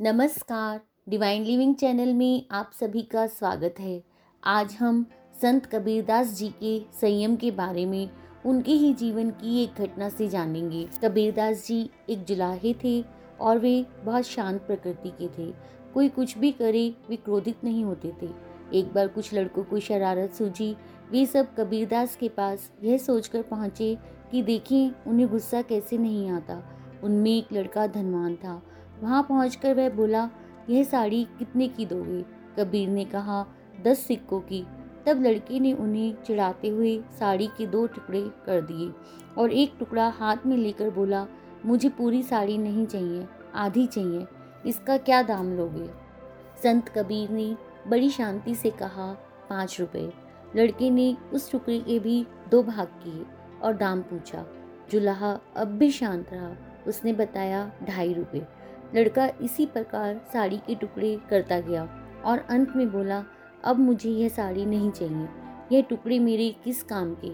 नमस्कार। Divine living channel में आप सभी का स्वागत है। आज हम संत कबीरदास जी के संयम के बारे में, उनके ही जीवन की एक घटना से जानेंगे। कबीरदास जी एक जुलाहे थे और वे बहुत शांत प्रकृति के थे। कोई कुछ भी करे, वे क्रोधित नहीं होते थे। एक बार कुछ लड़कों को शरारत सूझी। वे सब कबीरदास के पास यह सोचकर पहुँचे कि देखें, उन्हें गुस्सा कैसे नहीं आता। उनमें एक लड़का धनवान था। वहाँ पहुँच वह बोला, यह साड़ी कितने की दोगे? कबीर ने कहा, दस सिक्कों की। तब लड़के ने उन्हें चिढ़ाते हुए साड़ी के दो टुकड़े कर दिए और एक टुकड़ा हाथ में लेकर बोला, मुझे पूरी साड़ी नहीं चाहिए, आधी चाहिए, इसका क्या दाम लोगे? संत कबीर ने बड़ी शांति से कहा, पाँच रुपये। लड़के ने उस टुकड़े के भी दो भाग किए और दाम पूछा, जुलाहा अब भी शांत रहा? उसने बताया, ढाई रुपये। लड़का इसी प्रकार साड़ी के टुकड़े करता गया और अंत में बोला, अब मुझे यह साड़ी नहीं चाहिए। यह टुकड़े मेरे किस काम के?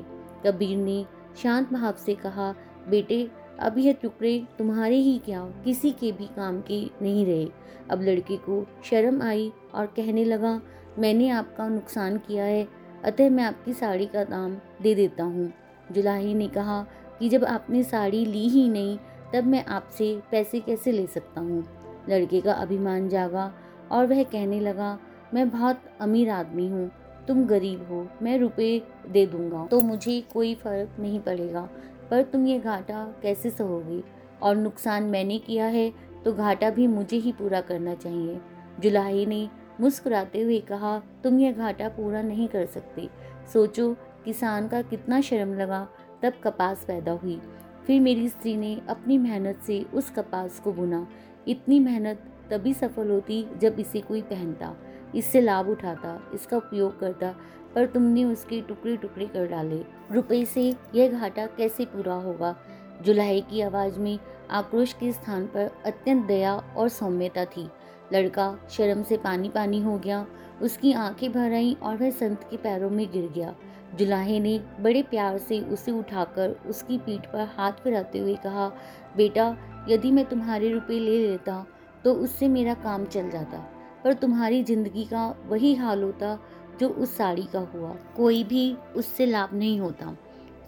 कबीर ने शांत भाव से कहा, बेटे, अब यह टुकड़े तुम्हारे ही क्या किसी के भी काम के नहीं रहे। अब लड़के को शर्म आई और कहने लगा, मैंने आपका नुकसान किया है। अतः मैं आपकी साड़ी का दाम दे देता हूँ। जुलाही ने कहा कि जब आपने साड़ी ली ही नहीं तब मैं आपसे पैसे कैसे ले सकता हूँ? लड़के का अभिमान जागा और वह कहने लगा, मैं बहुत अमीर आदमी हूँ, तुम गरीब हो, मैं रुपए दे दूँगा तो मुझे कोई फ़र्क नहीं पड़ेगा, पर तुम ये घाटा कैसे सहोगी? और नुकसान मैंने किया है तो घाटा भी मुझे ही पूरा करना चाहिए। जुलाही ने मुस्कुराते हुए कहा, तुम यह घाटा पूरा नहीं कर सकते। सोचो, किसान का कितना शर्म लगा, तब कपास पैदा हुई। फिर मेरी स्त्री ने अपनी मेहनत से उस कपास को बुना। इतनी मेहनत तभी सफल होती जब इसे कोई पहनता। इससे लाभ उठाता, इसका उपयोग करता, पर तुमने उसके टुकड़े टुकड़े कर डाले। रुपए से यह घाटा कैसे पूरा होगा? जुलाई की आवाज़ में आक्रोश के स्थान पर अत्यंत दया और सौम्यता थी। लड़का शर्म से पानी पानी हो गया, उसकी आँखें भर आई और वह संत के पैरों में गिर गया। जुलाहे ने बड़े प्यार से उसे उठाकर उसकी पीठ पर हाथ फिराते हुए कहा, बेटा, यदि मैं तुम्हारे रुपए ले लेता तो उससे मेरा काम चल जाता। पर तुम्हारी ज़िंदगी का वही हाल होता जो उस साड़ी का हुआ। कोई भी उससे लाभ नहीं होता।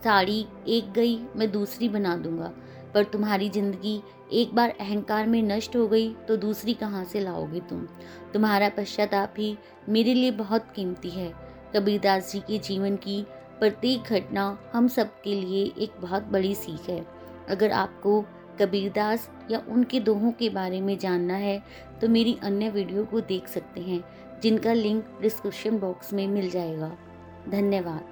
साड़ी एक गई, मैं दूसरी बना दूँगा। पर तुम्हारी ज़िंदगी एक बार अहंकार में नष्ट हो गई तो दूसरी कहाँ से लाओगे तुम? तुम्हारा पश्चाताप ही मेरे लिए बहुत कीमती है। कबीरदास जी के जीवन की प्रत्येक घटना हम सब के लिए एक बहुत बड़ी सीख है। अगर आपको कबीरदास या उनके दोहों के बारे में जानना है तो मेरी अन्य वीडियो को देख सकते हैं, जिनका लिंक डिस्क्रिप्शन बॉक्स में मिल जाएगा। धन्यवाद।